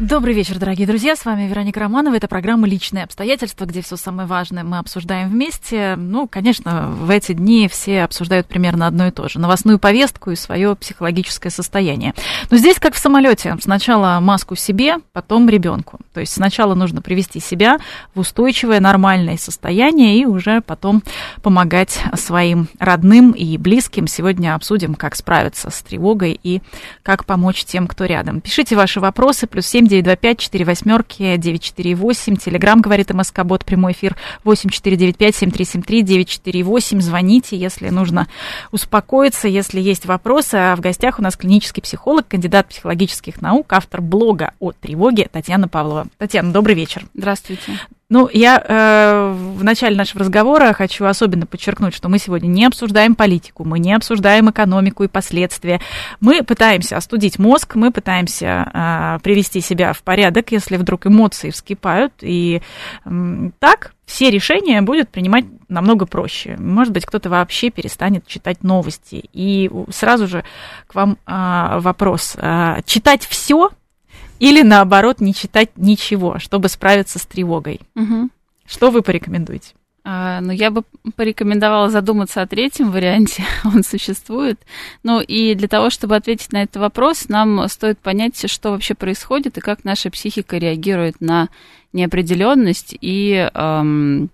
Добрый вечер, дорогие друзья. С вами Вероника Романова. Это программа «Личные обстоятельства», где все самое важное мы обсуждаем вместе. Ну, конечно, в эти дни все обсуждают примерно одно и то же. Новостную повестку и свое психологическое состояние. Но здесь как в самолете. Сначала маску себе, потом ребенку. То есть сначала нужно привести себя в устойчивое, нормальное состояние и уже потом помогать своим родным и близким. Сегодня обсудим, как справиться с тревогой и как помочь тем, кто рядом. Пишите ваши вопросы. Плюс семь 925 4 восьмерки 948. Телеграмм говорит МСК Бот. Прямой эфир 8495 7373 948. Звоните, если нужно успокоиться, если есть вопросы. А в гостях у нас клинический психолог, кандидат психологических наук, автор блога о тревоге Татьяна Павлова. Татьяна, добрый вечер. Здравствуйте. Ну, я э, в начале нашего разговора хочу особенно подчеркнуть, что мы сегодня не обсуждаем политику, мы не обсуждаем экономику и последствия. Мы пытаемся остудить мозг, мы пытаемся э, привести себя в порядок, если вдруг эмоции вскипают. И э, так все решения будет принимать намного проще. Может быть, кто-то вообще перестанет читать новости. И сразу же к вам э, вопрос. Э, читать все или наоборот не читать ничего, чтобы справиться с тревогой. Угу. Что вы порекомендуете? А, ну, я бы порекомендовала задуматься о третьем варианте, он существует. Ну, и для того, чтобы ответить на этот вопрос, нам стоит понять, что вообще происходит и как наша психика реагирует на неопределенность и эм,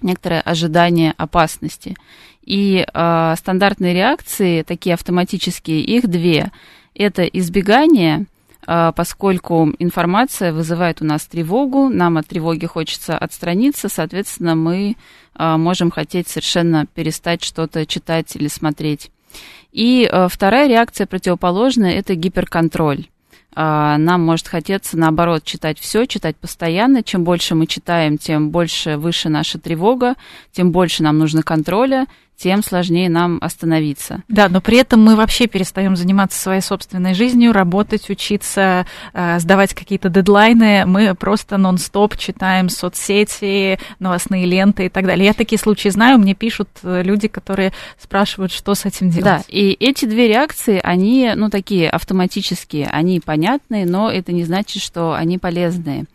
некоторое ожидание опасности. И э, стандартные реакции, такие автоматические, их две. Это избегание поскольку информация вызывает у нас тревогу, нам от тревоги хочется отстраниться, соответственно, мы а, можем хотеть совершенно перестать что-то читать или смотреть. И а, вторая реакция противоположная – это гиперконтроль. Нам может хотеться, наоборот, читать все, читать постоянно. Чем больше мы читаем, тем больше выше наша тревога, тем больше нам нужно контроля, тем сложнее нам остановиться. Да, но при этом мы вообще перестаем заниматься своей собственной жизнью, работать, учиться, э, сдавать какие-то дедлайны. Мы просто нон-стоп читаем соцсети, новостные ленты и так далее. Я такие случаи знаю, мне пишут э, люди, которые спрашивают, что с этим делать. Да, и эти две реакции, они, ну, такие автоматические, они понятные, но это не значит, что они полезные.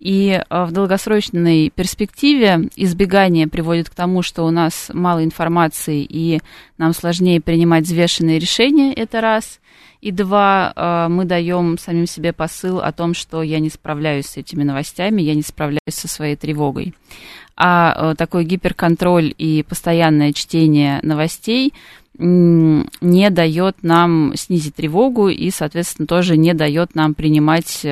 И э, в долгосрочной перспективе избегание приводит к тому, что у нас мало информации и нам сложнее принимать взвешенные решения, это раз. И два, э, мы даем самим себе посыл о том, что я не справляюсь с этими новостями, я не справляюсь со своей тревогой. А э, такой гиперконтроль и постоянное чтение новостей не дает нам снизить тревогу и, соответственно, тоже не дает нам принимать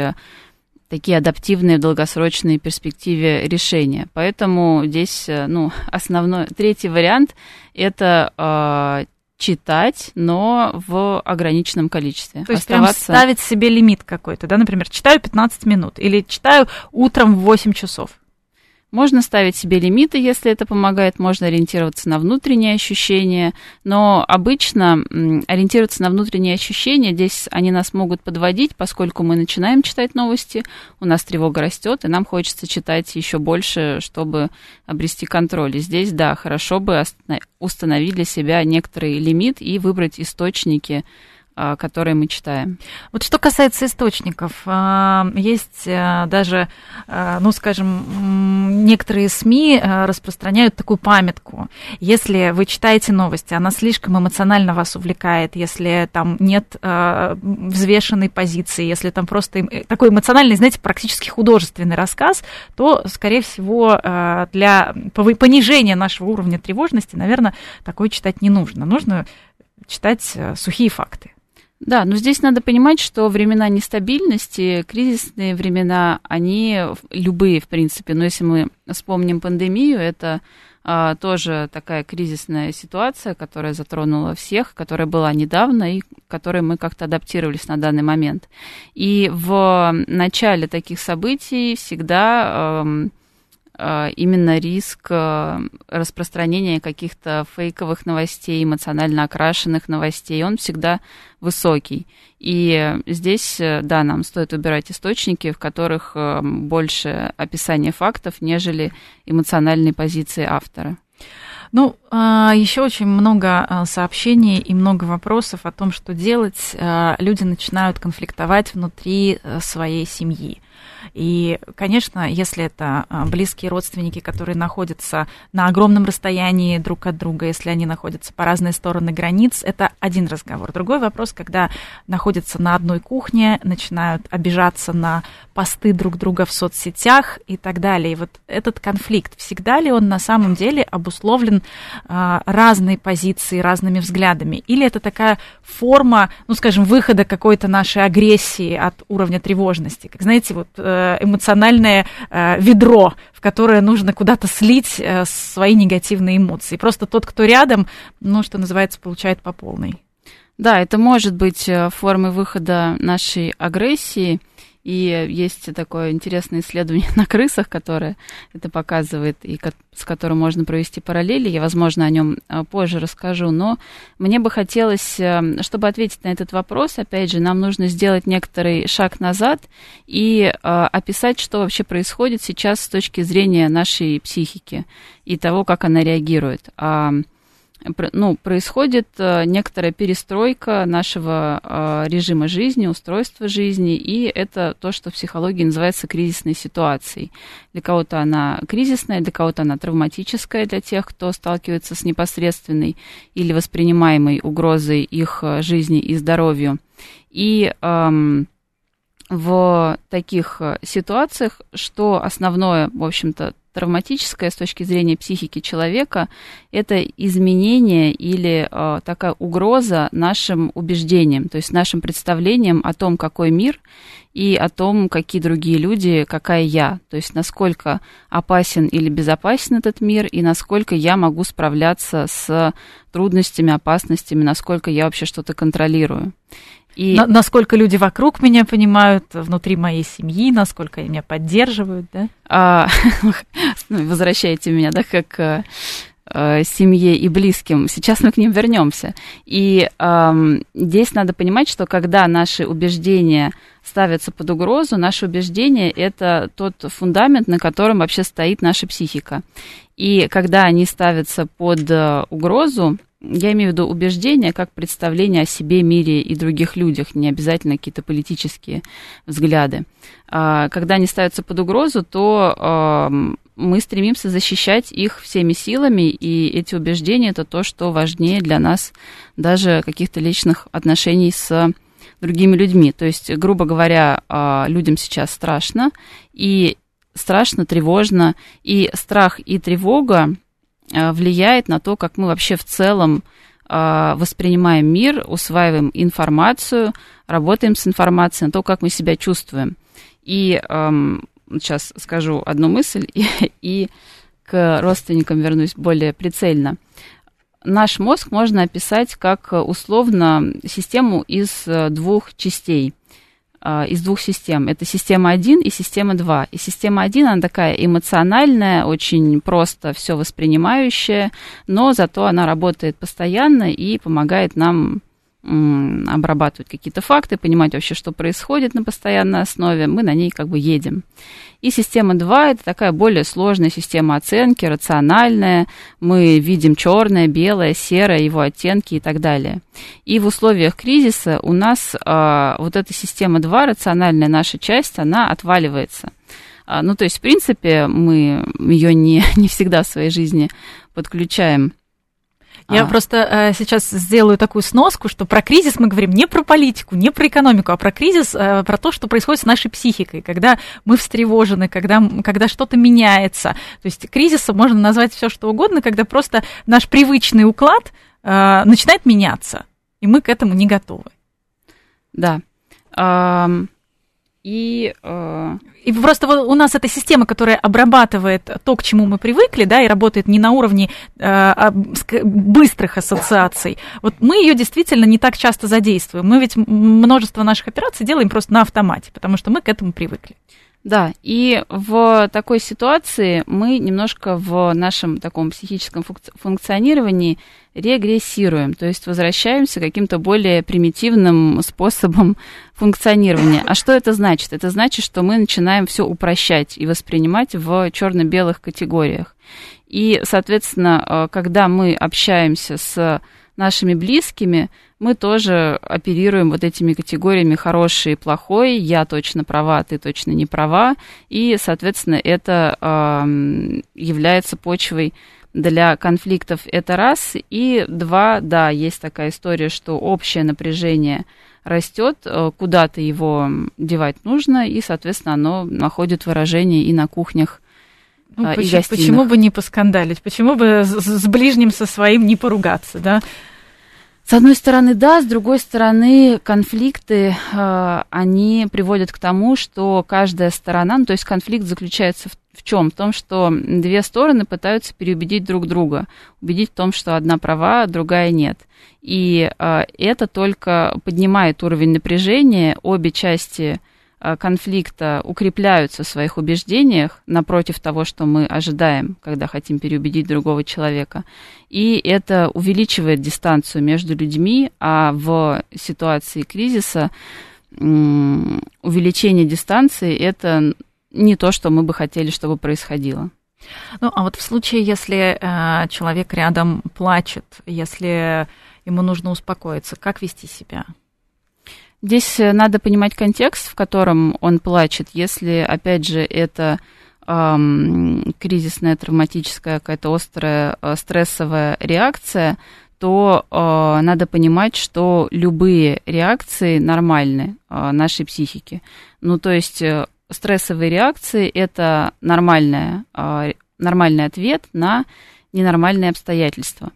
такие адаптивные в долгосрочной перспективе решения. Поэтому здесь, э, ну, основной, третий вариант – это э, читать, но в ограниченном количестве. То есть Оставаться... прям ставить себе лимит какой-то, да, например, читаю 15 минут или читаю утром в 8 часов. Можно ставить себе лимиты, если это помогает, можно ориентироваться на внутренние ощущения, но обычно ориентироваться на внутренние ощущения, здесь они нас могут подводить, поскольку мы начинаем читать новости, у нас тревога растет, и нам хочется читать еще больше, чтобы обрести контроль. И здесь, да, хорошо бы установить для себя некоторый лимит и выбрать источники, которые мы читаем. Вот что касается источников, а, есть э, даже, э, ну, скажем, некоторые СМИ э, распространяют такую памятку. Если вы читаете новости, она слишком эмоционально вас увлекает, если там нет взвешенной позиции, если там просто такой эмоциональный, знаете, практически художественный рассказ, то, скорее всего, для понижения нашего уровня тревожности, наверное, такой читать не нужно. Нужно читать сухие факты. Да, но здесь надо понимать, что времена нестабильности, кризисные времена, они любые, в принципе. Но если мы вспомним пандемию, это а, тоже такая кризисная ситуация, которая затронула всех, которая была недавно и которой мы как-то адаптировались на данный момент. И в начале таких событий всегда э, именно риск э, распространения каких-то фейковых новостей, эмоционально окрашенных новостей, он всегда высокий. И здесь, да, нам стоит убирать источники, в которых больше описания фактов, нежели эмоциональной позиции автора. Ну, а, еще очень много а, сообщений и много вопросов о том, что делать. А, люди начинают конфликтовать внутри своей семьи. И, конечно, если это а, близкие родственники, которые находятся на огромном расстоянии друг от друга, если они находятся по разные стороны границ, это один разговор. Другой вопрос, когда находятся на одной кухне, начинают обижаться на посты друг друга в соцсетях и так далее. И вот этот конфликт, всегда ли он на самом деле обусловлен а, разной позицией, разными взглядами? Или это такая форма, ну, скажем, выхода какой-то нашей агрессии от уровня тревожности? Как, знаете, вот э, эмоциональное э, ведро, в которое нужно куда-то слить э, свои негативные эмоции. Просто тот, кто рядом, ну, что называется, получает по полной. Да, это может быть э, формой выхода нашей агрессии – и есть такое интересное исследование на крысах, которое это показывает, и с которым можно провести параллели. Я, возможно, о нем а, позже расскажу. Но мне бы хотелось, э, чтобы ответить на этот вопрос, опять же, нам нужно сделать некоторый шаг назад и а, описать, что вообще происходит сейчас с точки зрения нашей психики и того, как она реагирует. Ну, происходит э, некоторая перестройка нашего э, режима жизни, устройства жизни, и это то, что в психологии называется кризисной ситуацией. Для кого-то она кризисная, для кого-то она травматическая, для тех, кто сталкивается с непосредственной или воспринимаемой угрозой их э, жизни и здоровью. И эм, в таких ситуациях, что основное, в общем-то, травматическое с точки зрения психики человека, это изменение или э, такая угроза нашим убеждениям, то есть нашим представлениям о том, какой мир и о том, какие другие люди, какая я, то есть насколько опасен или безопасен этот мир и насколько я могу справляться с трудностями, опасностями, насколько я вообще что-то контролирую. И... На, насколько люди вокруг меня понимают, внутри моей семьи, насколько они меня поддерживают, да? А, ну, возвращаете меня, да, как э, э, семье и близким. Сейчас мы к ним вернемся. И э, здесь надо понимать, что когда наши убеждения ставятся под угрозу, наши убеждения это тот фундамент, на котором вообще стоит наша психика. И когда они ставятся под э, угрозу, я имею в виду убеждения как представление о себе, мире и других людях, не обязательно какие-то политические взгляды. А, когда они ставятся под угрозу, то мы стремимся защищать их всеми силами, и эти убеждения это то, что важнее для нас даже каких-то личных отношений с другими людьми. То есть, грубо говоря, а, людям сейчас страшно, и страшно, тревожно, и страх и тревога влияет на то, как мы вообще в целом э, воспринимаем мир, усваиваем информацию, работаем с информацией, на то, как мы себя чувствуем. И сейчас эм, скажу одну мысль и, и к родственникам вернусь более прицельно. Наш мозг можно описать как условно систему из э, двух частей – из двух систем. Это система 1 и система 2. И система 1, она такая эмоциональная, очень просто все воспринимающая, но зато она работает постоянно и помогает нам обрабатывать какие-то факты, понимать вообще, что происходит на постоянной основе, мы на ней как бы едем. И система 2 это такая более сложная система оценки, рациональная. Мы видим черное, белое, серое, его оттенки и так далее. И в условиях кризиса у нас а, вот эта система 2, рациональная наша часть, она отваливается. А, ну, то есть, в принципе, мы ее не, не всегда в своей жизни подключаем я а. просто э, сейчас сделаю такую сноску, что про кризис мы говорим не про политику, не про экономику, а про кризис, э, про то, что происходит с нашей психикой, когда мы встревожены, когда, когда что-то меняется. То есть кризисом можно назвать все что угодно, когда просто наш привычный уклад э, начинает меняться, и мы к этому не готовы. Да. И, э... и просто у нас эта система, которая обрабатывает то, к чему мы привыкли, да, и работает не на уровне э, быстрых ассоциаций. Вот мы ее действительно не так часто задействуем. Мы ведь множество наших операций делаем просто на автомате, потому что мы к этому привыкли. Да, и в такой ситуации мы немножко в нашем таком психическом функционировании регрессируем, то есть возвращаемся к каким-то более примитивным способам функционирования. А что это значит? Это значит, что мы начинаем все упрощать и воспринимать в черно-белых категориях. И, соответственно, э, когда мы общаемся с нашими близкими, мы тоже оперируем вот этими категориями хороший и плохой, я точно права, ты точно не права, и, соответственно, это э, является почвой для конфликтов, это раз, и два, да, есть такая история, что общее напряжение растет, э, куда-то его девать нужно, и, соответственно, оно находит выражение и на кухнях ну, а, почему, почему бы не поскандалить? Почему бы с, с ближним со своим не поругаться, да? С одной стороны, да, с другой стороны, конфликты, э, они приводят к тому, что каждая сторона, ну, то есть конфликт заключается в, в чем? В том, что две стороны пытаются переубедить друг друга, убедить в том, что одна права, а другая нет. И э, это только поднимает уровень напряжения, обе части конфликта укрепляются в своих убеждениях напротив того, что мы ожидаем, когда хотим переубедить другого человека. И это увеличивает дистанцию между людьми, а в ситуации кризиса увеличение дистанции это не то, что мы бы хотели, чтобы происходило. Ну, а вот в случае, если э, человек рядом плачет, если ему нужно успокоиться, как вести себя? Здесь э, надо понимать контекст, в котором он плачет. Если, опять же, это эм, кризисная, травматическая, какая-то острая э, стрессовая реакция, то э, надо понимать, что любые реакции нормальны э, нашей психики. Ну, то есть э, стрессовые реакции это нормальная, э, нормальный ответ на ненормальные обстоятельства.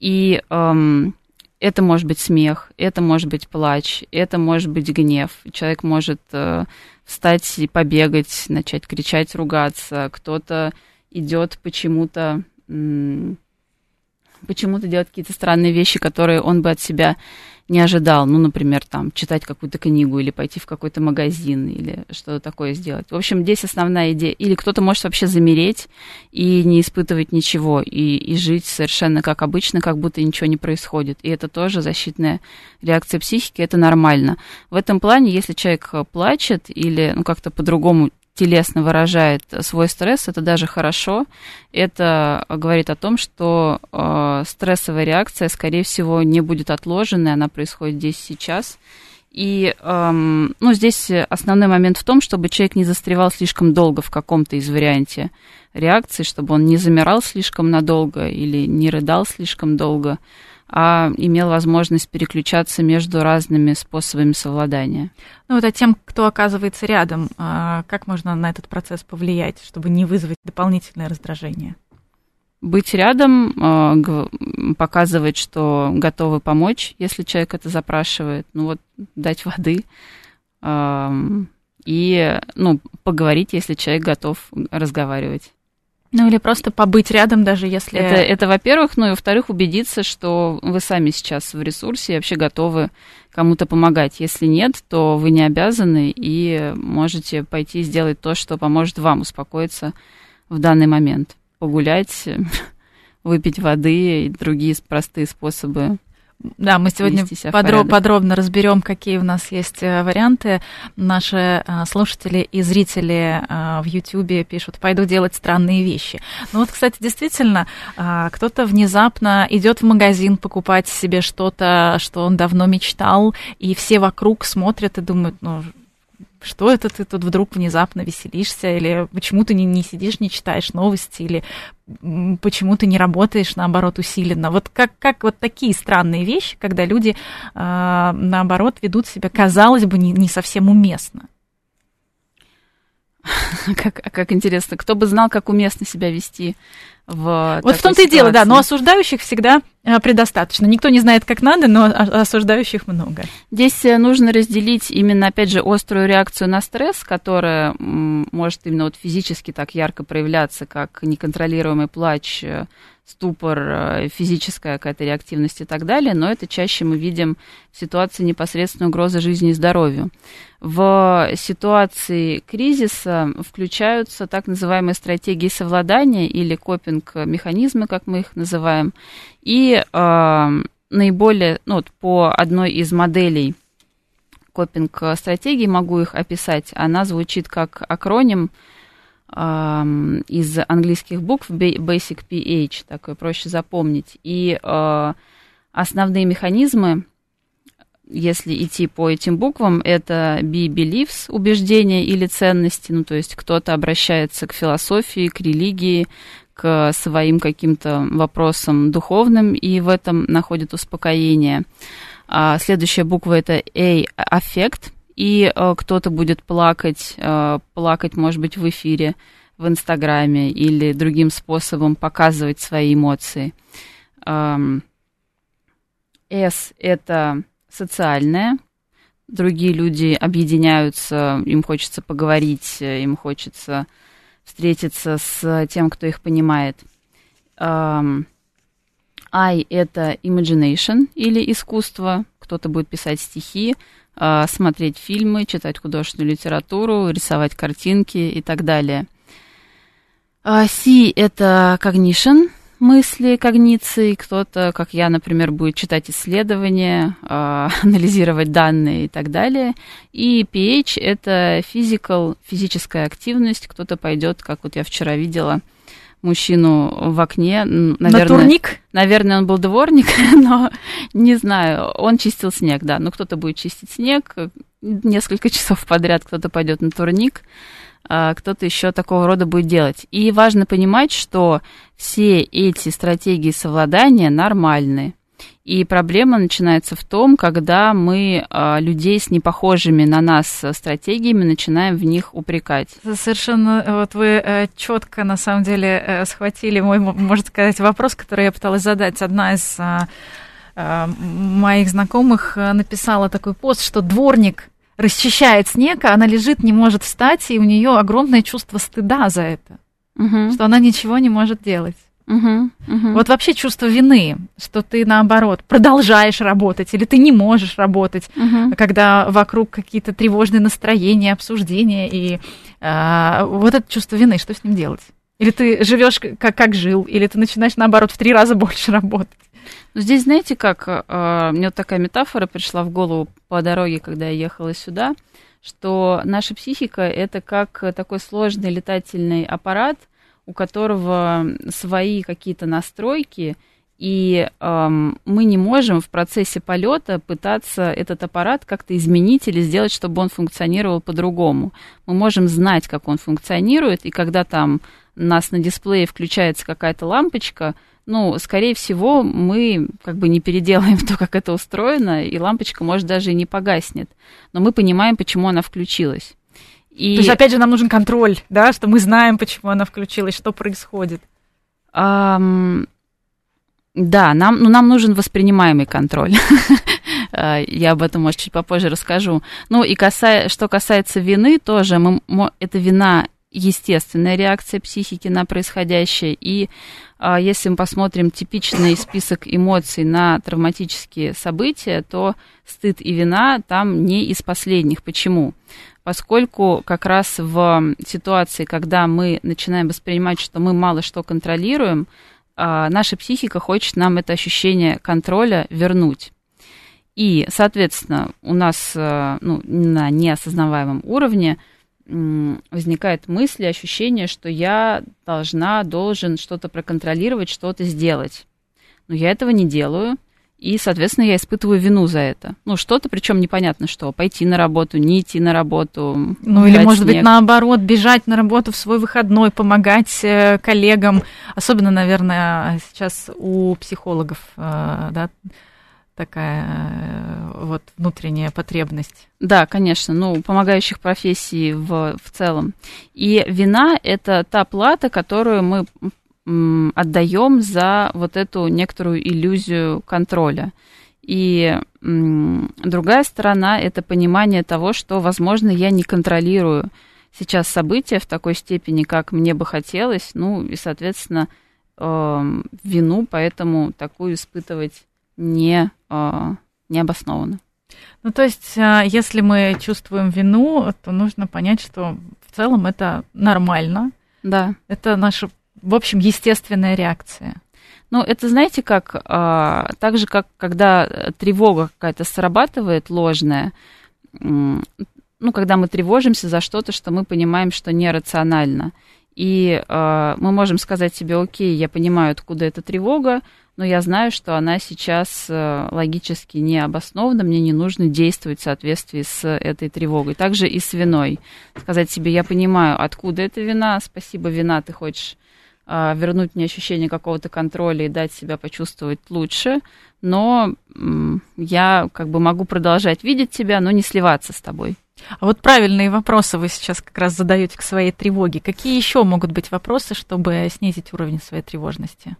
И эм, это может быть смех, это может быть плач, это может быть гнев. Человек может э, встать и побегать, начать кричать, ругаться. Кто-то идет почему-то почему-то делать какие-то странные вещи, которые он бы от себя не ожидал. Ну, например, там, читать какую-то книгу или пойти в какой-то магазин или что-то такое сделать. В общем, здесь основная идея. Или кто-то может вообще замереть и не испытывать ничего, и, и жить совершенно как обычно, как будто ничего не происходит. И это тоже защитная реакция психики, это нормально. В этом плане, если человек плачет или ну, как-то по-другому телесно выражает свой стресс, это даже хорошо. Это говорит о том, что э, стрессовая реакция, скорее всего, не будет отложенной, она происходит здесь сейчас. И эм, ну, здесь основной момент в том, чтобы человек не застревал слишком долго в каком-то из варианте реакции, чтобы он не замирал слишком надолго или не рыдал слишком долго а имел возможность переключаться между разными способами совладания. Ну вот а тем, кто оказывается рядом, а, как можно на этот процесс повлиять, чтобы не вызвать дополнительное раздражение? Быть рядом, а, показывать, что готовы помочь, если человек это запрашивает, ну вот дать воды и ну, поговорить, если человек готов разговаривать. Ну или просто побыть рядом, даже если... Это, это во-первых, ну и во-вторых, убедиться, что вы сами сейчас в ресурсе и вообще готовы кому-то помогать. Если нет, то вы не обязаны и можете пойти сделать то, что поможет вам успокоиться в данный момент. Погулять, выпить воды и другие простые способы да, мы сегодня подроб, подробно разберем, какие у нас есть э, варианты. Наши э, слушатели и зрители э, в Ютьюбе пишут, пойду делать странные вещи. Ну вот, кстати, действительно, кто-то внезапно идет в магазин покупать себе что-то, что он давно мечтал, и все вокруг смотрят и думают, ну, что это ты тут вдруг внезапно веселишься, или почему ты не, не сидишь, не читаешь новости, или почему ты не работаешь, наоборот, усиленно. Вот как, как вот такие странные вещи, когда люди, э, наоборот, ведут себя, казалось бы, не, не совсем уместно. Как, как интересно, кто бы знал, как уместно себя вести в Вот в том-то и дело, да, но осуждающих всегда э, предостаточно. Никто не знает, как надо, но осуждающих много. Здесь э, нужно разделить именно, опять же, острую реакцию на стресс, которая может именно вот физически так ярко проявляться, как неконтролируемый плач, э, ступор, э, физическая какая-то реактивность и так далее, но это чаще мы видим в ситуации непосредственной угрозы жизни и здоровью. В ситуации кризиса включаются так называемые стратегии совладания или копинг-механизмы, как мы их называем, и э, наиболее, ну, вот по одной из моделей копинг-стратегий могу их описать, она звучит как акроним – из английских букв Basic PH, такое проще запомнить. И э, основные механизмы, если идти по этим буквам, это be beliefs, убеждения или ценности, ну то есть кто-то обращается к философии, к религии, к своим каким-то вопросам духовным и в этом находит успокоение. А следующая буква это A, аффект, и э, кто-то будет плакать, э, плакать, может быть, в эфире, в Инстаграме или другим способом показывать свои эмоции. Эм, S – это социальное. Другие люди объединяются, им хочется поговорить, им хочется встретиться с тем, кто их понимает. Um, I – это imagination или искусство. Кто-то будет писать стихи, смотреть фильмы, читать художественную литературу, рисовать картинки и так далее. А, C – это cognition, мысли, когниции. Кто-то, как я, например, будет читать исследования, а, анализировать данные и так далее. И PH – это physical, физическая активность. Кто-то пойдет, как вот я вчера видела, мужчину в окне. Наверное, На турник? Наверное, он был дворник, но не знаю. Он чистил снег, да. Ну, кто-то будет чистить снег несколько часов подряд, кто-то пойдет на турник, а кто-то еще такого рода будет делать. И важно понимать, что все эти стратегии совладания нормальны. И проблема начинается в том, когда мы а, людей с непохожими на нас стратегиями начинаем в них упрекать. Совершенно, вот вы э, четко, на самом деле, э, схватили мой, можно сказать, вопрос, который я пыталась задать. Одна из а, а, моих знакомых э, написала такой пост, что дворник расчищает снег, а она лежит, не может встать, и у нее огромное чувство стыда за это, угу. что она ничего не может делать. Угу, угу. Вот вообще чувство вины, что ты наоборот продолжаешь работать или ты не можешь работать, угу. когда вокруг какие-то тревожные настроения, обсуждения и э, вот это чувство вины, что с ним делать? Или ты живешь как, как жил, или ты начинаешь наоборот в три раза больше работать? Ну, здесь, знаете, как э, мне вот такая метафора пришла в голову по дороге, когда я ехала сюда, что наша психика это как такой сложный летательный аппарат, у которого свои какие-то настройки, и эм, мы не можем в процессе полета пытаться этот аппарат как-то изменить или сделать, чтобы он функционировал по-другому. Мы можем знать, как он функционирует, и когда там у нас на дисплее включается какая-то лампочка, ну, скорее всего, мы как бы не переделаем то, как это устроено, и лампочка, может, даже и не погаснет. Но мы понимаем, почему она включилась. И... То есть, опять же, нам нужен контроль, да, что мы знаем, почему она включилась, что происходит. Um, да, нам, ну, нам нужен воспринимаемый контроль. А, я об этом, может, чуть попозже расскажу. Ну, и касая, что касается вины, тоже мы, это вина естественная реакция психики на происходящее. И а, если мы посмотрим типичный список эмоций на травматические события, то стыд и вина там не из последних. Почему? Поскольку как раз в ситуации, когда мы начинаем воспринимать, что мы мало что контролируем, а, наша психика хочет нам это ощущение контроля вернуть. И, соответственно, у нас э, ну, на неосознаваемом уровне возникает мысль, ощущение, что я должна, должен что-то проконтролировать, что-то сделать. Но я этого не делаю, и, соответственно, я испытываю вину за это. Ну, что-то, причем непонятно что. Пойти на работу, не идти на работу. Ну, или, может снег. быть, наоборот, бежать на работу в свой выходной, помогать э, коллегам. Особенно, наверное, сейчас у психологов, э, да, такая э, вот внутренняя потребность. Да, конечно, ну, помогающих профессий в, в целом. И вина – это та плата, которую мы отдаем за вот эту некоторую иллюзию контроля. И другая сторона – это понимание того, что, возможно, я не контролирую сейчас события в такой степени, как мне бы хотелось, ну и, соответственно, э, вину, поэтому такую испытывать не, э, не обоснованно. Ну, то есть, э, если мы чувствуем вину, то нужно понять, что в целом это нормально. Да. Это наша, в общем, естественная реакция. Ну, это знаете как, а, так же, как когда тревога какая-то срабатывает ложная, ну, когда мы тревожимся за что-то, что мы понимаем, что нерационально. И э, мы можем сказать себе, окей, я понимаю, откуда эта тревога, но я знаю, что она сейчас э, логически не обоснована, мне не нужно действовать в соответствии с этой тревогой. Также и с виной. Сказать себе, я понимаю, откуда эта вина, спасибо, вина, ты хочешь э, вернуть мне ощущение какого-то контроля и дать себя почувствовать лучше, но я как бы могу продолжать видеть тебя, но не сливаться с тобой. А вот правильные вопросы вы сейчас как раз задаете к своей тревоге. Какие еще могут быть вопросы, чтобы снизить уровень своей тревожности?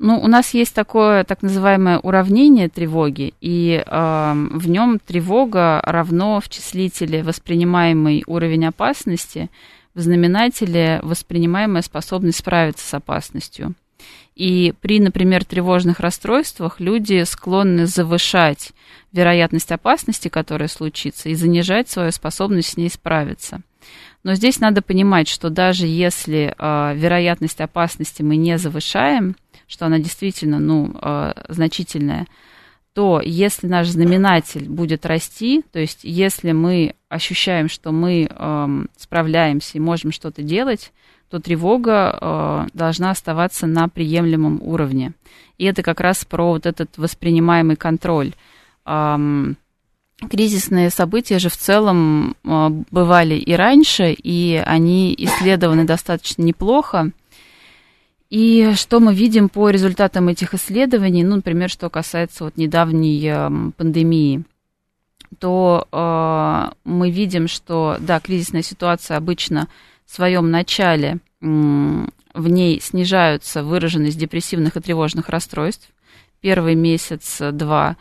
Ну, у нас есть такое так называемое уравнение тревоги, и э, в нем тревога равно в числителе воспринимаемый уровень опасности, в знаменателе воспринимаемая способность справиться с опасностью. И при, например, тревожных расстройствах люди склонны завышать вероятность опасности, которая случится, и занижать свою способность с ней справиться. Но здесь надо понимать, что даже если э, вероятность опасности мы не завышаем, что она действительно ну, э, значительная, то если наш знаменатель будет расти, то есть если мы ощущаем, что мы э, справляемся и можем что-то делать, то тревога э, должна оставаться на приемлемом уровне. И это как раз про вот этот воспринимаемый контроль. Эм, кризисные события же в целом э, бывали и раньше, и они исследованы достаточно неплохо. И что мы видим по результатам этих исследований, ну, например, что касается вот недавней э, пандемии, то э, мы видим, что, да, кризисная ситуация обычно в своем начале в ней снижаются выраженность депрессивных и тревожных расстройств. Первый месяц-два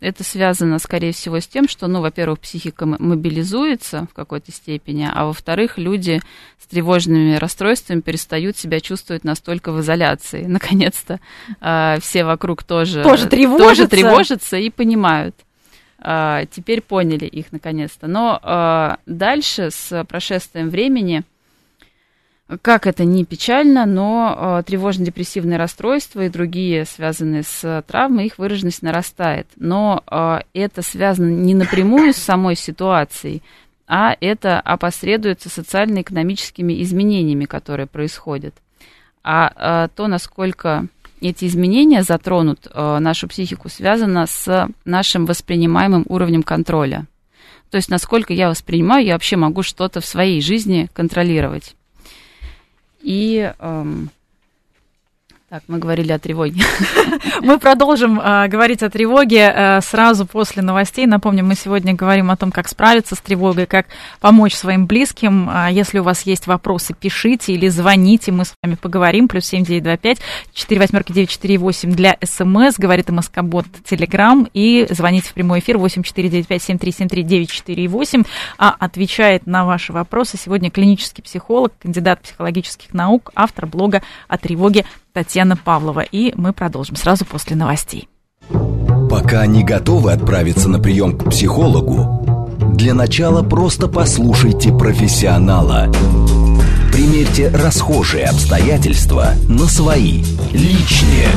это связано, скорее всего, с тем, что, ну, во-первых, психика мобилизуется в какой-то степени, а во-вторых, люди с тревожными расстройствами перестают себя чувствовать настолько в изоляции. Наконец-то э, все вокруг тоже, тоже, тревожатся. тоже тревожатся и понимают. Э, теперь поняли их наконец-то. Но э, дальше, с прошествием времени, как это не печально, но э, тревожно-депрессивные расстройства и другие, связанные с травмой, их выраженность нарастает. Но э, это связано не напрямую с самой ситуацией, а это опосредуется социально-экономическими изменениями, которые происходят. А то, насколько эти изменения затронут нашу психику, связано с нашим воспринимаемым уровнем контроля. То есть, насколько я воспринимаю, я вообще могу что-то в своей жизни контролировать. И эм, так, мы говорили о тревоге. Мы продолжим э, говорить о тревоге э, сразу после новостей. Напомню, мы сегодня говорим о том, как справиться с тревогой, как помочь своим близким. Э, если у вас есть вопросы, пишите или звоните, мы с вами поговорим. Плюс семь девять два пять четыре восьмерки девять четыре восемь для СМС, говорит МСК-бот Телеграм, и звоните в прямой эфир восемь четыре девять пять семь три семь три девять четыре восемь. А отвечает на ваши вопросы сегодня клинический психолог, кандидат психологических наук, автор блога о тревоге Татьяна Павлова. И мы продолжим сразу после новостей. Пока не готовы отправиться на прием к психологу, для начала просто послушайте профессионала. Примерьте расхожие обстоятельства на свои, личные.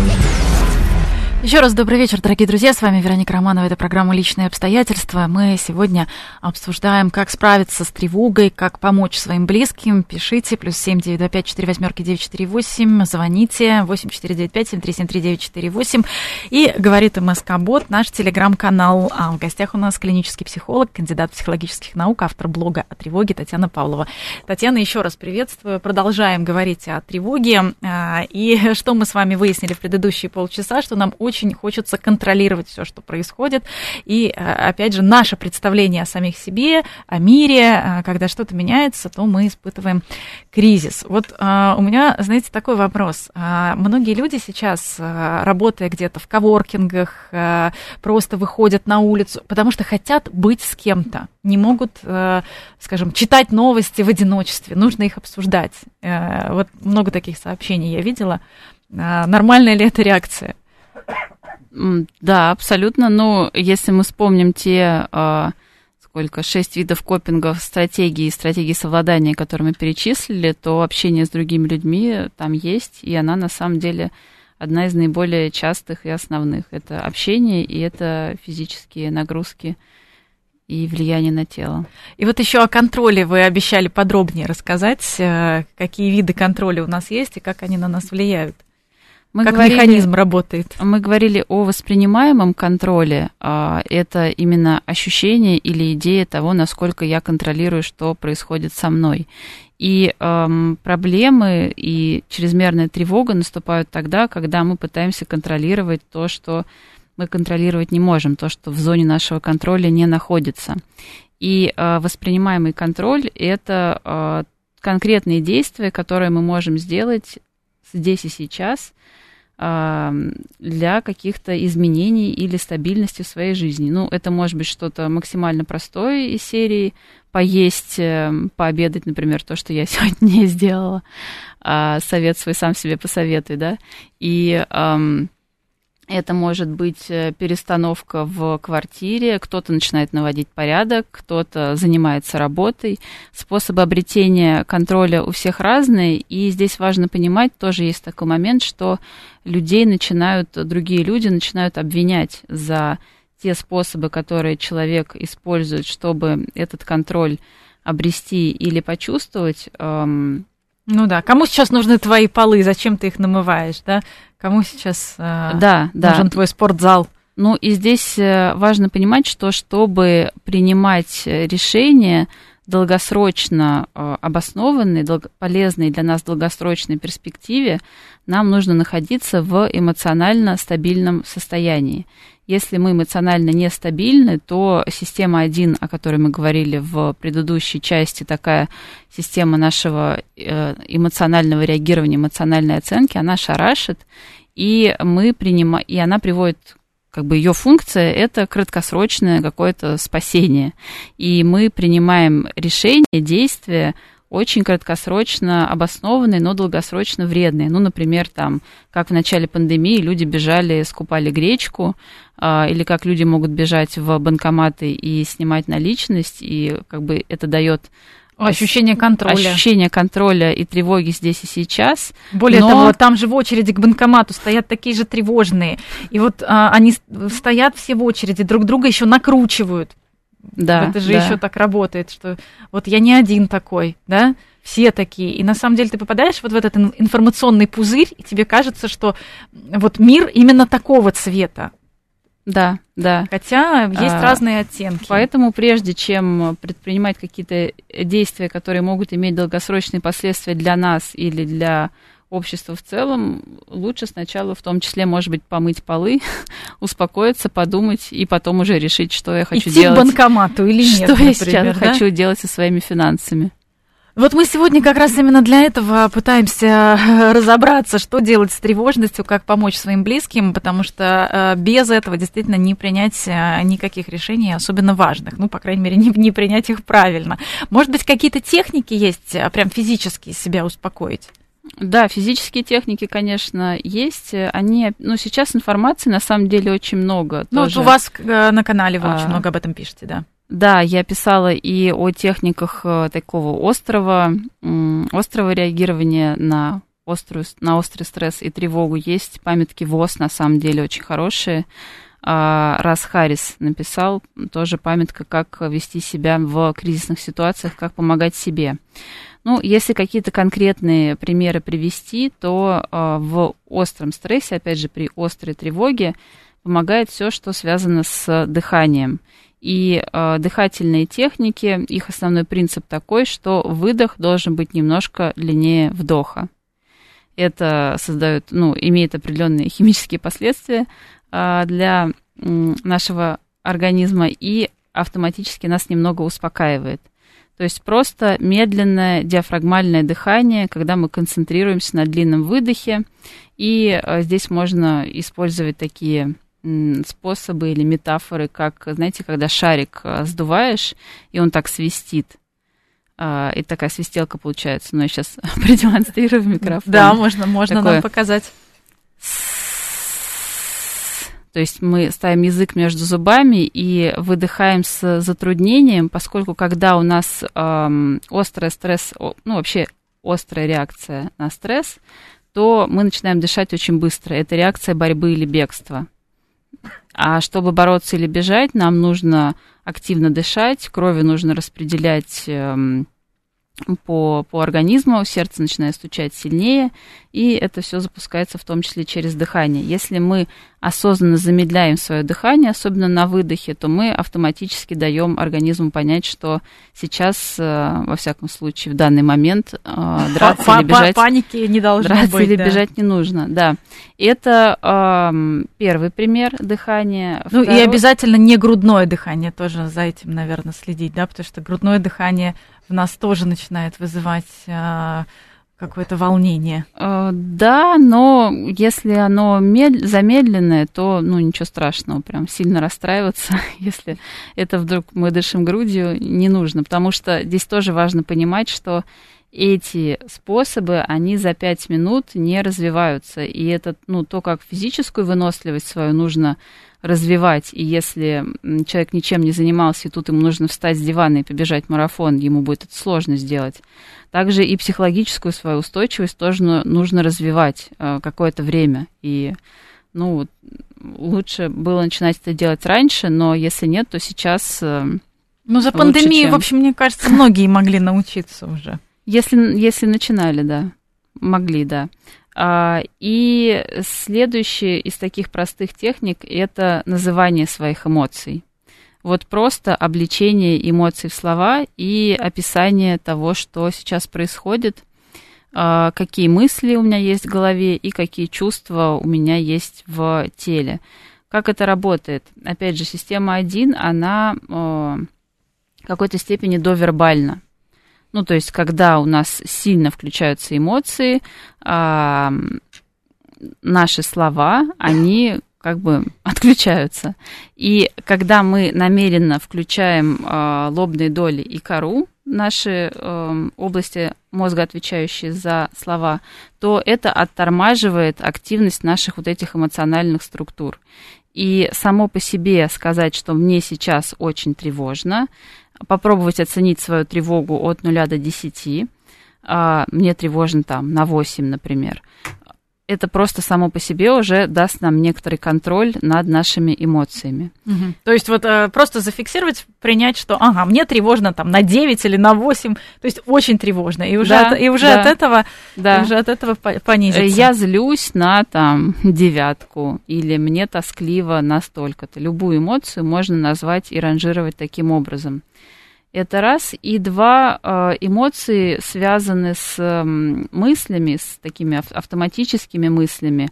Еще раз добрый вечер, дорогие друзья. С вами Вероника Романова. Это программа «Личные обстоятельства». Мы сегодня обсуждаем, как справиться с тревогой, как помочь своим близким. Пишите, плюс семь девять два пять четыре восьмерки девять четыре восемь. Звоните, восемь четыре девять пять семь три семь три девять четыре восемь. И говорит МСК Бот, наш телеграм-канал. А в гостях у нас клинический психолог, кандидат психологических наук, автор блога о тревоге Татьяна Павлова. Татьяна, еще раз приветствую. Продолжаем говорить о тревоге. А, и что мы с вами выяснили в предыдущие полчаса, что нам очень очень хочется контролировать все, что происходит. И, опять же, наше представление о самих себе, о мире, когда что-то меняется, то мы испытываем кризис. Вот у меня, знаете, такой вопрос. Многие люди сейчас, работая где-то в коворкингах, просто выходят на улицу, потому что хотят быть с кем-то, не могут, скажем, читать новости в одиночестве, нужно их обсуждать. Вот много таких сообщений я видела. Нормальная ли это реакция? Да, абсолютно. Ну, если мы вспомним те сколько, шесть видов копингов стратегии и стратегии совладания, которые мы перечислили, то общение с другими людьми там есть, и она на самом деле одна из наиболее частых и основных. Это общение и это физические нагрузки и влияние на тело. И вот еще о контроле вы обещали подробнее рассказать, э, какие виды контроля у нас есть и как они на нас влияют. Мы как говорили, механизм работает? Мы говорили о воспринимаемом контроле. А, это именно ощущение или идея того, насколько я контролирую, что происходит со мной. И эм, проблемы и чрезмерная тревога наступают тогда, когда мы пытаемся контролировать то, что мы контролировать не можем, то, что в зоне нашего контроля не находится. И э, воспринимаемый контроль это э, конкретные действия, которые мы можем сделать здесь и сейчас для каких-то изменений или стабильности в своей жизни. Ну, это может быть что-то максимально простое из серии поесть, эм, пообедать, например, то, что я сегодня не сделала. А, совет свой сам себе посоветуй, да. И это может быть э, перестановка в квартире, кто-то начинает наводить порядок, кто-то занимается работой. Способы обретения контроля у всех разные, и здесь важно понимать, тоже есть такой момент, что людей начинают, другие люди начинают обвинять за те способы, которые человек использует, чтобы этот контроль обрести или почувствовать, ну да, кому сейчас нужны твои полы, зачем ты их намываешь, да? Кому сейчас э, да, нужен да. твой спортзал? Ну и здесь э, важно понимать, что чтобы принимать решения долгосрочно э, обоснованные, долго, полезные для нас долгосрочной перспективе, нам нужно находиться в эмоционально стабильном состоянии. Если мы эмоционально нестабильны, то система 1, о которой мы говорили в предыдущей части, такая система нашего э, эмоционального реагирования, эмоциональной оценки, она шарашит, и мы принимаем, и она приводит как бы ее функция это краткосрочное какое-то спасение. И мы принимаем решения, действия очень краткосрочно обоснованные, но долгосрочно вредные. Ну, например, там, как в начале пандемии люди бежали, скупали гречку, э, или как люди могут бежать в банкоматы и снимать наличность, и как бы это дает Ощущение контроля. Ощущение контроля и тревоги здесь и сейчас. Более но... того, там же в очереди к банкомату стоят такие же тревожные. И вот а, они стоят все в очереди, друг друга еще накручивают. Да, это же да. еще так работает, что вот я не один такой, да, все такие. И на самом деле ты попадаешь вот в этот информационный пузырь, и тебе кажется, что вот мир именно такого цвета. Да, да. Хотя есть а, разные оттенки. Поэтому прежде чем предпринимать какие-то действия, которые могут иметь долгосрочные последствия для нас или для общества в целом, лучше сначала в том числе, может быть, помыть полы, успокоиться, подумать и потом уже решить, что я хочу Идти делать. к банкомату или нет, Что например, я сейчас да? хочу делать со своими финансами. Вот мы сегодня как раз именно для этого пытаемся разобраться, что делать с тревожностью, как помочь своим близким, потому что э, без этого действительно не принять э, никаких решений, особенно важных, ну, по крайней мере, не, не принять их правильно. Может быть, какие-то техники есть, э, прям физически себя успокоить? Да, физические техники, конечно, есть. Они, ну, сейчас информации на самом деле очень много. Ну, тоже. вот у вас на канале вы а, очень много об этом пишете, да. Да, я писала и о техниках э, такого острого, острого реагирования на острую, на острый стресс и тревогу. Есть памятки ВОЗ, на самом деле, очень хорошие. А, Раз Харрис написал тоже памятка, как вести себя в кризисных ситуациях, как помогать себе. Ну, если какие-то конкретные примеры привести, то а, в остром стрессе, опять же, при острой тревоге, помогает все, что связано с дыханием. И э, дыхательные техники, их основной принцип такой, что выдох должен быть немножко длиннее вдоха. Это создает, ну, имеет определенные химические последствия, для нашего организма и автоматически нас немного успокаивает. То есть просто медленное диафрагмальное дыхание, когда мы концентрируемся на длинном выдохе. И здесь можно использовать такие способы или метафоры, как, знаете, когда шарик сдуваешь, и он так свистит. А, и такая свистелка получается. Но я сейчас продемонстрирую в микрофон. Да, можно, можно Такое... нам показать. То есть мы ставим язык между зубами и выдыхаем с затруднением, поскольку когда у нас эм, острый стресс, ну вообще острая реакция на стресс, то мы начинаем дышать очень быстро. Это реакция борьбы или бегства. А чтобы бороться или бежать, нам нужно активно дышать, крови нужно распределять эм, по, по организму, сердце начинает стучать сильнее, и это все запускается в том числе через дыхание. Если мы осознанно замедляем свое дыхание, особенно на выдохе, то мы автоматически даем организму понять, что сейчас, э, во всяком случае, в данный момент э, драться или бежать... Паники не должно драться быть, или да. бежать не нужно, да. Это э, первый пример дыхания. Ну Второй... и обязательно не грудное дыхание, тоже за этим, наверное, следить, да, потому что грудное дыхание в нас тоже начинает вызывать э, какое-то волнение. Э, да, но если оно мед... замедленное, то ну ничего страшного, прям сильно расстраиваться, если это вдруг мы дышим грудью, не нужно, потому что здесь тоже важно понимать, что эти способы, они за пять минут не развиваются. И это, ну, то, как физическую выносливость свою нужно развивать. И если человек ничем не занимался, и тут ему нужно встать с дивана и побежать марафон, ему будет это сложно сделать. Также и психологическую свою устойчивость тоже нужно развивать э, какое-то время. И ну, лучше было начинать это делать раньше, но если нет, то сейчас... Э, ну, за пандемию, чем... в общем, мне кажется, многие могли научиться уже. Если, если начинали, да. Могли, да. А, и следующее из таких простых техник – это называние своих эмоций. Вот просто обличение эмоций в слова и описание того, что сейчас происходит, а, какие мысли у меня есть в голове и какие чувства у меня есть в теле. Как это работает? Опять же, система 1, она а, в какой-то степени довербальна. Ну, то есть, когда у нас сильно включаются эмоции, а, наши слова, они как бы отключаются. И когда мы намеренно включаем э, лобные доли и кору, наши э, области мозга, отвечающие за слова, то это оттормаживает активность наших вот этих эмоциональных структур. И само по себе сказать, что мне сейчас очень тревожно, попробовать оценить свою тревогу от 0 до 10. А, мне тревожно там на 8, например. Это просто само по себе уже даст нам некоторый контроль над нашими эмоциями. Угу. То есть вот э, просто зафиксировать, принять, что ага, мне тревожно там на 9 или на 8, то есть очень тревожно, и уже, да, от, и уже да, от этого, да. уже от этого понизится. Я злюсь на там девятку, или мне тоскливо настолько-то. Любую эмоцию можно назвать и ранжировать таким образом. Это раз. И два, э, эмоции связаны с мыслями, с такими автоматическими мыслями,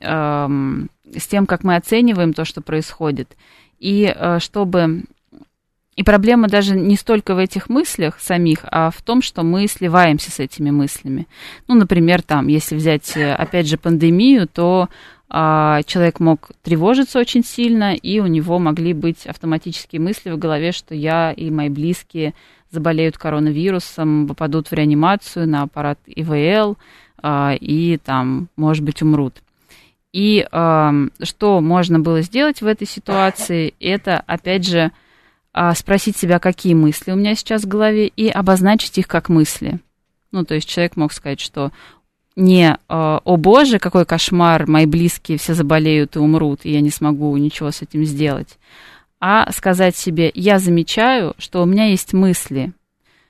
эм, с тем, как мы оцениваем то, что происходит. И э, чтобы... И проблема даже не столько в этих мыслях самих, а в том, что мы сливаемся с этими мыслями. Ну, например, там, если взять, э, опять же, пандемию, то человек мог тревожиться очень сильно, и у него могли быть автоматические мысли в голове, что я и мои близкие заболеют коронавирусом, попадут в реанимацию на аппарат ИВЛ а, и там, может быть, умрут. И а, что можно было сделать в этой ситуации, это, опять же, спросить себя, какие мысли у меня сейчас в голове, и обозначить их как мысли. Ну, то есть человек мог сказать, что не «О боже, какой кошмар, мои близкие все заболеют и умрут, и я не смогу ничего с этим сделать», а сказать себе «Я замечаю, что у меня есть мысли,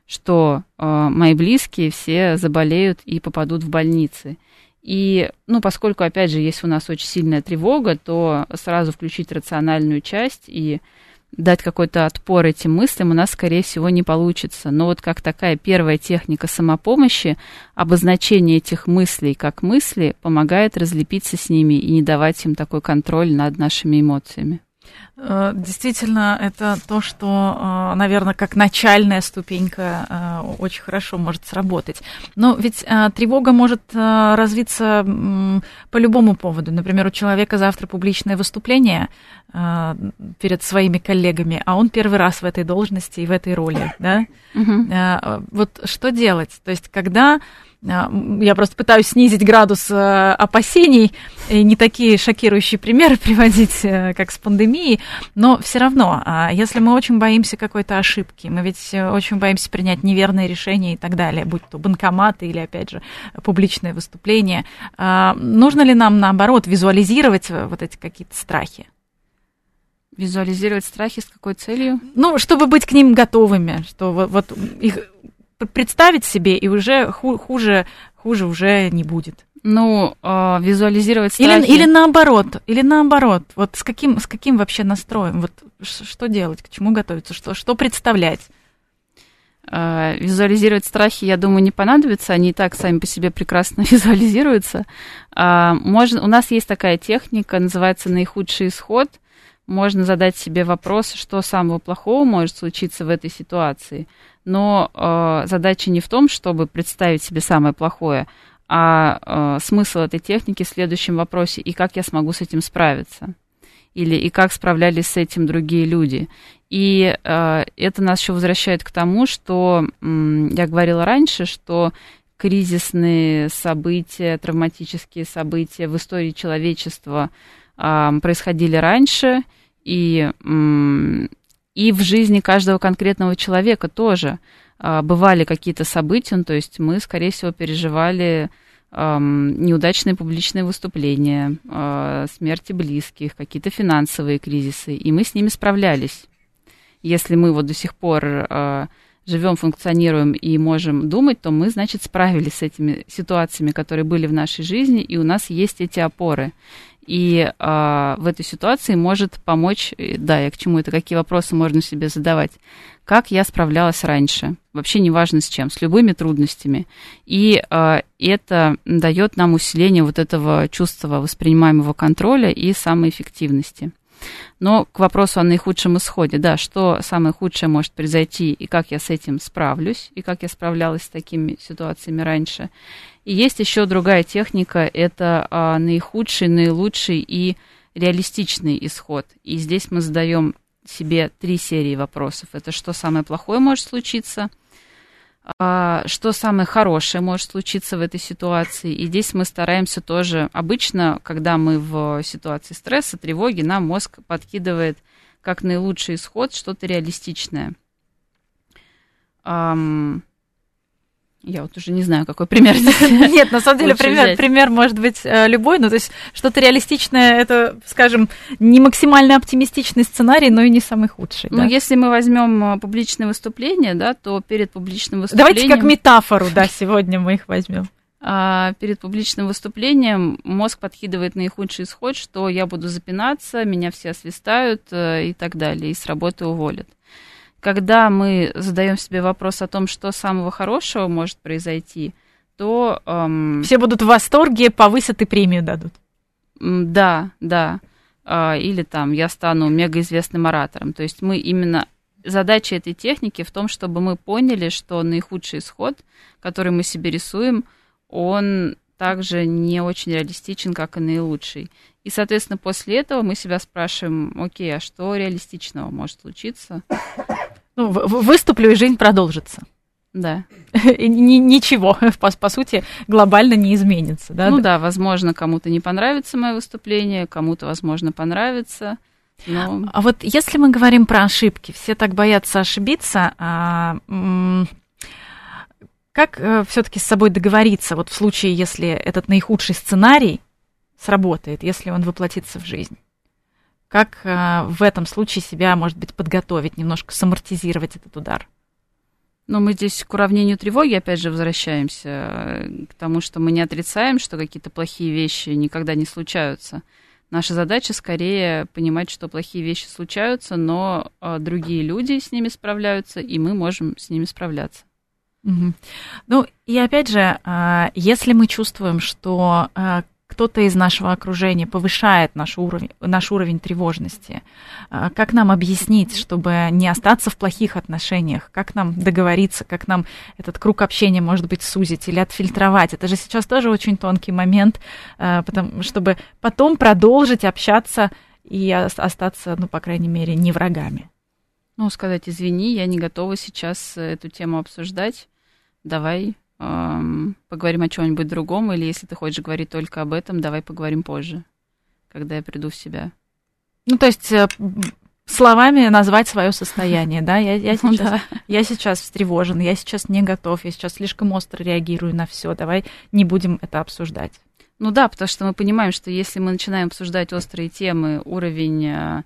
что э, мои близкие все заболеют и попадут в больницы». И, ну, поскольку, опять же, есть у нас очень сильная тревога, то сразу включить рациональную часть и дать какой-то отпор этим мыслям у нас, скорее всего, не получится. Но вот как такая первая техника самопомощи, обозначение этих мыслей как мысли помогает разлепиться с ними и не давать им такой контроль над нашими эмоциями. Э, действительно, это то, что, э, наверное, как начальная ступенька э, очень хорошо может сработать. Но ведь тревога может развиться по любому поводу. Например, у человека завтра публичное выступление перед своими коллегами, а он первый раз в этой должности и в этой роли, да? Угу. Вот что делать? То есть, когда я просто пытаюсь снизить градус э, опасений и не такие шокирующие примеры приводить, э, как с пандемией, но все равно, а, если мы очень боимся какой-то ошибки, мы ведь э, очень боимся принять неверные решения и так далее, будь то банкоматы или, опять же, публичное выступление, а, нужно ли нам, наоборот, визуализировать вот эти какие-то страхи? Визуализировать страхи с какой целью? Ну, чтобы быть к ним готовыми, что вот, вот их представить себе, и уже хуже, хуже уже не будет. Ну, э, визуализировать страхи. Или, или наоборот, или наоборот. Вот с каким, с каким вообще настроем? Вот что делать, к чему готовиться, что, что представлять? Э, визуализировать страхи, я думаю, не понадобится, они и так сами по себе прекрасно визуализируются. Э, можно, у нас есть такая техника, называется наихудший исход. Можно задать себе вопрос, что самого плохого может случиться в этой ситуации – но э, задача не в том, чтобы представить себе самое плохое, а э, смысл этой техники в следующем вопросе, и как я смогу с этим справиться, или и как справлялись с этим другие люди. И э, это нас еще возвращает к тому, что э, я говорила раньше, что кризисные события, травматические события в истории человечества э, происходили раньше, и и в жизни каждого конкретного человека тоже а, бывали какие-то события, ну, то есть мы, скорее всего, переживали неудачные публичные выступления, а, смерти близких, какие-то финансовые кризисы, и мы с ними справлялись. Если мы вот до сих пор а, живем, функционируем и можем думать, то мы, значит, справились с этими ситуациями, которые были в нашей жизни, и у нас есть эти опоры и э, в этой ситуации может помочь, да, я к чему это, какие вопросы можно себе задавать. Как я справлялась раньше, вообще неважно с чем, с любыми трудностями. И э, это дает нам усиление вот этого чувства воспринимаемого контроля и самоэффективности. Но к вопросу о наихудшем исходе, да, что самое худшее может произойти, и как я с этим справлюсь, и как я справлялась с такими ситуациями раньше. И есть еще другая техника, это а, наихудший, наилучший и реалистичный исход. И здесь мы задаем себе три серии вопросов. Это что самое плохое может случиться, что самое хорошее может случиться в этой ситуации. И здесь мы стараемся тоже, обычно, когда мы в ситуации стресса, тревоги, нам мозг подкидывает как наилучший исход что-то реалистичное. Я вот уже не знаю, какой пример. Нет, на самом деле пример, пример может быть э, любой, ну то есть что-то реалистичное, это, скажем, не максимально оптимистичный сценарий, но и не самый худший. Ну, да? если мы возьмем э, публичное выступление, да, то перед публичным выступлением... Давайте как метафору, да, сегодня мы их возьмем. А перед публичным выступлением мозг подкидывает наихудший исход, что я буду запинаться, меня все освистают э, и так далее, и с работы уволят когда мы задаем себе вопрос о том, что самого хорошего может произойти, то... Эм, Все будут в восторге, повысят и премию дадут. Да, да. Э, или там я стану мегаизвестным оратором. То есть мы именно... Задача этой техники в том, чтобы мы поняли, что наихудший исход, который мы себе рисуем, он также не очень реалистичен, как и наилучший. И, соответственно, после этого мы себя спрашиваем, окей, а что реалистичного может случиться? Ну, выступлю, и жизнь продолжится. Да. Ничего, по, по сути, глобально не изменится. Да? Ну да, возможно, кому-то не понравится мое выступление, кому-то, возможно, понравится. Но... А вот если мы говорим про ошибки, все так боятся ошибиться, а, как э, все-таки с собой договориться, вот в случае, если этот наихудший сценарий сработает, если он воплотится в жизнь? Как э, в этом случае себя, может быть, подготовить, немножко самортизировать этот удар? Но мы здесь к уравнению тревоги опять же возвращаемся, э, к тому, что мы не отрицаем, что какие-то плохие вещи никогда не случаются. Наша задача скорее понимать, что плохие вещи случаются, но э, другие люди с ними справляются, и мы можем с ними справляться. Угу. Ну и опять же, если мы чувствуем, что кто-то из нашего окружения повышает наш уровень, наш уровень тревожности, а, как нам объяснить, чтобы не остаться в плохих отношениях, как нам договориться, как нам этот круг общения, может быть, сузить или отфильтровать. Это же сейчас тоже очень тонкий момент, а, чтобы потом продолжить общаться и остаться, ну, по крайней мере, не врагами. Ну, сказать, извини, я не готова сейчас эту тему обсуждать. Давай поговорим о чем-нибудь другом, или если ты хочешь говорить только об этом, давай поговорим позже, когда я приду в себя. Ну, то есть э, словами назвать свое состояние, да? Я, я, сейчас, да. я сейчас встревожен, я сейчас не готов, я сейчас слишком остро реагирую на все. Давай не будем это обсуждать. Ну да, потому что мы понимаем, что если мы начинаем обсуждать острые темы, уровень Э,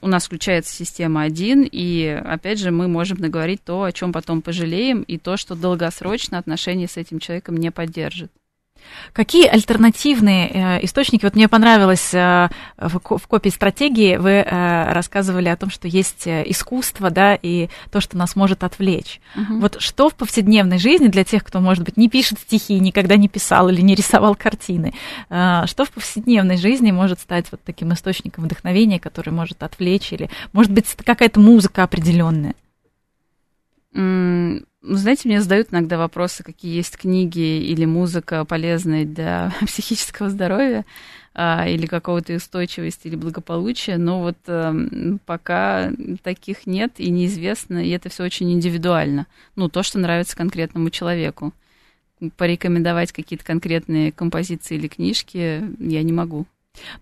у нас включается система 1, и, опять же, мы можем наговорить то, о чем потом пожалеем, и то, что долгосрочно отношения с этим человеком не поддержит. Какие альтернативные э, источники? Вот мне понравилось э, в, копии стратегии вы э, рассказывали о том, что есть искусство, да, и то, что нас может отвлечь. Угу. Вот что в повседневной жизни для тех, кто, может быть, не пишет стихи, никогда не писал или не рисовал картины, что в повседневной жизни может стать вот таким источником вдохновения, который может отвлечь, или, может быть, какая-то музыка определенная? Ну, знаете, мне задают иногда вопросы, какие есть книги или музыка полезные для психического здоровья а, или какого-то устойчивости или благополучия, но вот а, пока таких нет и неизвестно, и это все очень индивидуально. Ну, то, что нравится конкретному человеку. Порекомендовать какие-то конкретные композиции или книжки я не могу.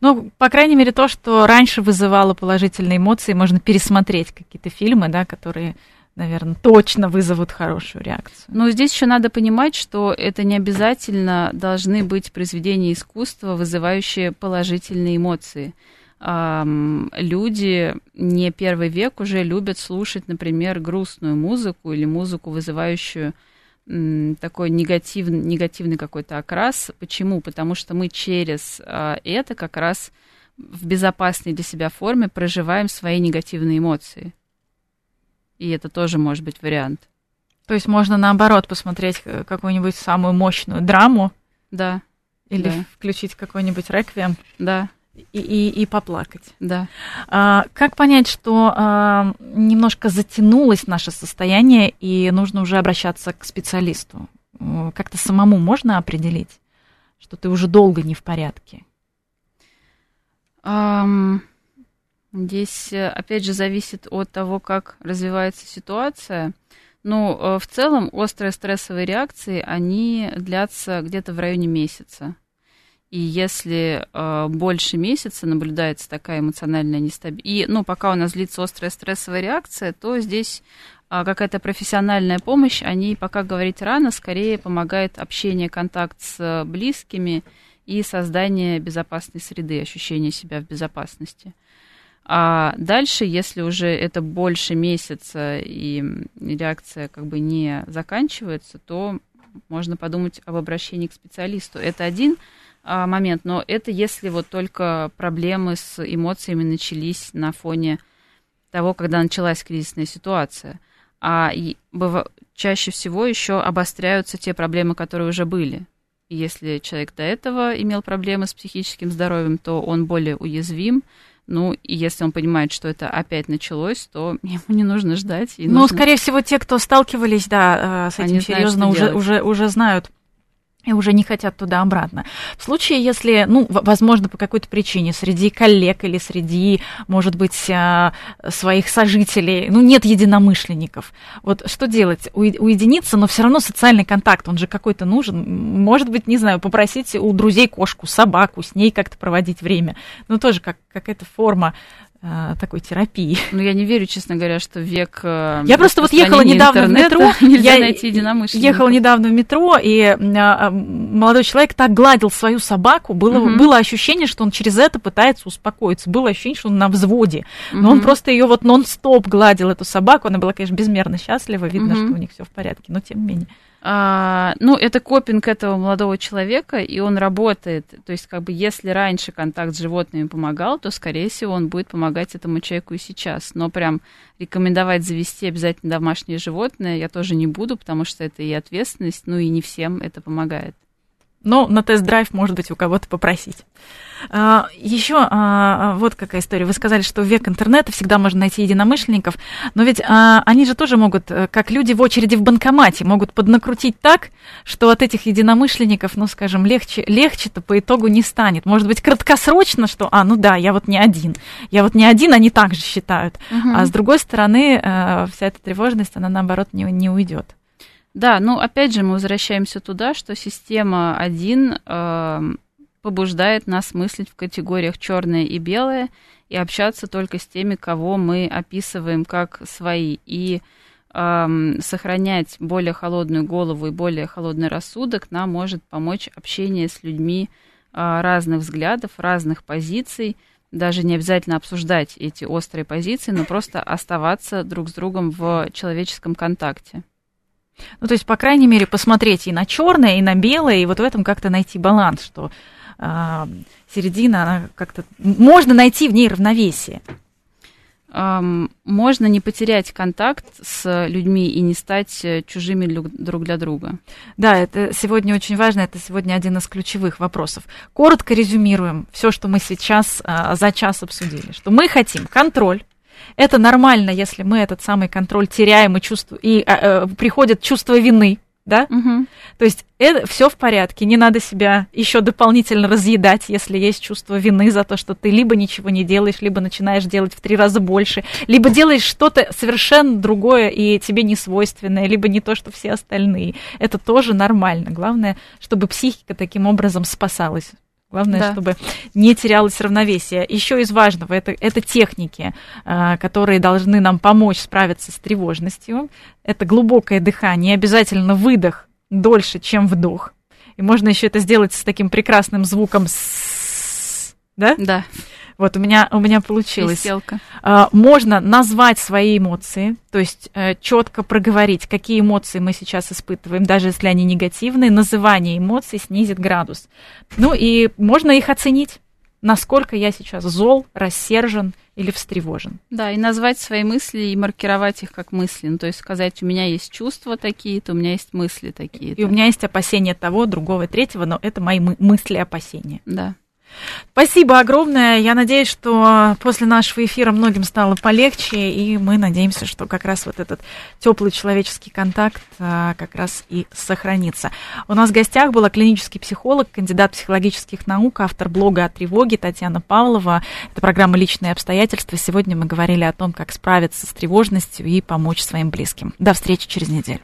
Ну, по крайней мере, то, что раньше вызывало положительные эмоции, можно пересмотреть какие-то фильмы, да, которые наверное, точно вызовут хорошую реакцию. Но здесь еще надо понимать, что это не обязательно должны быть произведения искусства, вызывающие положительные эмоции. Люди не первый век уже любят слушать, например, грустную музыку или музыку, вызывающую такой негативный, негативный какой-то окрас. Почему? Потому что мы через а, это как раз в безопасной для себя форме проживаем свои негативные эмоции. И это тоже может быть вариант. То есть можно наоборот посмотреть э, какую-нибудь самую мощную драму. Да. Или да. включить какой-нибудь реквием. Да. И, и, и поплакать. Да. А, как понять, что а, немножко затянулось наше состояние и нужно уже обращаться к специалисту? Как-то самому можно определить, что ты уже долго не в порядке? Um... Здесь, э, опять же, зависит от того, как развивается ситуация. Но ну, э, в целом острые стрессовые реакции, они длятся где-то в районе месяца. И если э, больше месяца наблюдается такая эмоциональная нестабильность, и ну, пока у нас длится острая стрессовая реакция, то здесь э, какая-то профессиональная помощь, о ней пока говорить рано, скорее помогает общение, контакт с близкими и создание безопасной среды, ощущение себя в безопасности. А дальше, если уже это больше месяца и реакция как бы не заканчивается, то можно подумать об обращении к специалисту. Это один а, момент, но это если вот только проблемы с эмоциями начались на фоне того, когда началась кризисная ситуация. А и, быв... чаще всего еще обостряются те проблемы, которые уже были. Если человек до этого имел проблемы с психическим здоровьем, то он более уязвим, ну, и если он понимает, что это опять началось, то ему не нужно ждать. ну, нужно... скорее всего, те, кто сталкивались, да, э, с этим Они серьезно, знают, уже, уже, уже знают и уже не хотят туда-обратно. В случае, если, ну, возможно, по какой-то причине среди коллег или среди, может быть, а, своих сожителей, ну, нет единомышленников, вот что делать? Уединиться, но все равно социальный контакт, он же какой-то нужен. Может быть, не знаю, попросить у друзей кошку, собаку, с ней как-то проводить время. Ну, тоже как какая-то форма такой терапии. Ну, я не верю, честно говоря, что век э, Я просто вот ехала недавно в метро. Нельзя я найти единомышленников. Ехала недавно в метро, и а, молодой человек так гладил свою собаку, было, угу. было ощущение, что он через это пытается успокоиться. Было ощущение, что он на взводе. Но угу. он просто ее вот нон-стоп гладил, эту собаку. Она была, конечно, безмерно счастлива, видно, угу. что у них все в порядке, но тем не менее. А, ну, это копинг этого молодого человека, и он работает. То есть, как бы, если раньше контакт с животными помогал, то, скорее всего, он будет помогать этому человеку и сейчас. Но прям рекомендовать завести обязательно домашнее животное я тоже не буду, потому что это и ответственность, ну и не всем это помогает но на тест-драйв, может быть, у кого-то попросить. А, Еще а, вот какая история. Вы сказали, что в век интернета всегда можно найти единомышленников, но ведь а, они же тоже могут, э, как люди в очереди в банкомате, могут поднакрутить так, что от этих единомышленников, ну, скажем, легче, легче-то по итогу не станет. Может быть, краткосрочно, что, а, ну да, я вот не один. Я вот не один, они так же считают. Угу. А с другой стороны, э, вся эта тревожность, она, наоборот, не, не уйдет. Да, ну опять же мы возвращаемся туда, что система 1 э, побуждает нас мыслить в категориях черное и белое и общаться только с теми, кого мы описываем как свои. И э, сохранять более холодную голову и более холодный рассудок нам может помочь общение с людьми э, разных взглядов, разных позиций, даже не обязательно обсуждать эти острые позиции, но просто оставаться друг с другом в человеческом контакте. Ну, то есть, по крайней мере, посмотреть и на черное, и на белое, и вот в этом как-то найти баланс, что э, середина, она как-то... Можно найти в ней равновесие. Можно не потерять контакт с людьми и не стать э, чужими друг для друга. Да, это сегодня очень важно, это сегодня один из ключевых вопросов. Коротко резюмируем все, что мы сейчас а, за час обсудили. Что мы хотим контроль, это нормально, если мы этот самый контроль теряем и, чувству, и а, а, приходит чувство вины, да? Угу. То есть это все в порядке, не надо себя еще дополнительно разъедать, если есть чувство вины за то, что ты либо ничего не делаешь, либо начинаешь делать в три раза больше, либо делаешь что-то совершенно другое и тебе не свойственное, либо не то, что все остальные. Это тоже нормально. Главное, чтобы психика таким образом спасалась. Главное, да. чтобы не терялось равновесие. Еще из важного это, это техники, а, которые должны нам помочь справиться с тревожностью. Это глубокое дыхание, обязательно выдох дольше, чем вдох. И можно еще это сделать с таким прекрасным звуком, да? Да. Вот у меня, у меня получилось. Веселка. А, можно назвать свои эмоции, то есть э, четко проговорить, какие эмоции мы сейчас испытываем, даже если они негативные. Называние эмоций снизит градус. Ну и можно их оценить, насколько я сейчас зол, рассержен или встревожен. Да, и назвать свои мысли и маркировать их как мысли. Ну, то есть сказать, у меня есть чувства такие-то, у меня есть мысли такие-то. И у меня есть опасения того, другого, третьего, но это мои мысли опасения. Да. Спасибо огромное. Я надеюсь, что после нашего эфира многим стало полегче, и мы надеемся, что как раз вот этот теплый человеческий контакт а, как раз и сохранится. У нас в гостях была клинический психолог, кандидат психологических наук, автор блога о тревоге Татьяна Павлова. Это программа «Личные обстоятельства». Сегодня мы говорили о том, как справиться с тревожностью и помочь своим близким. До встречи через неделю.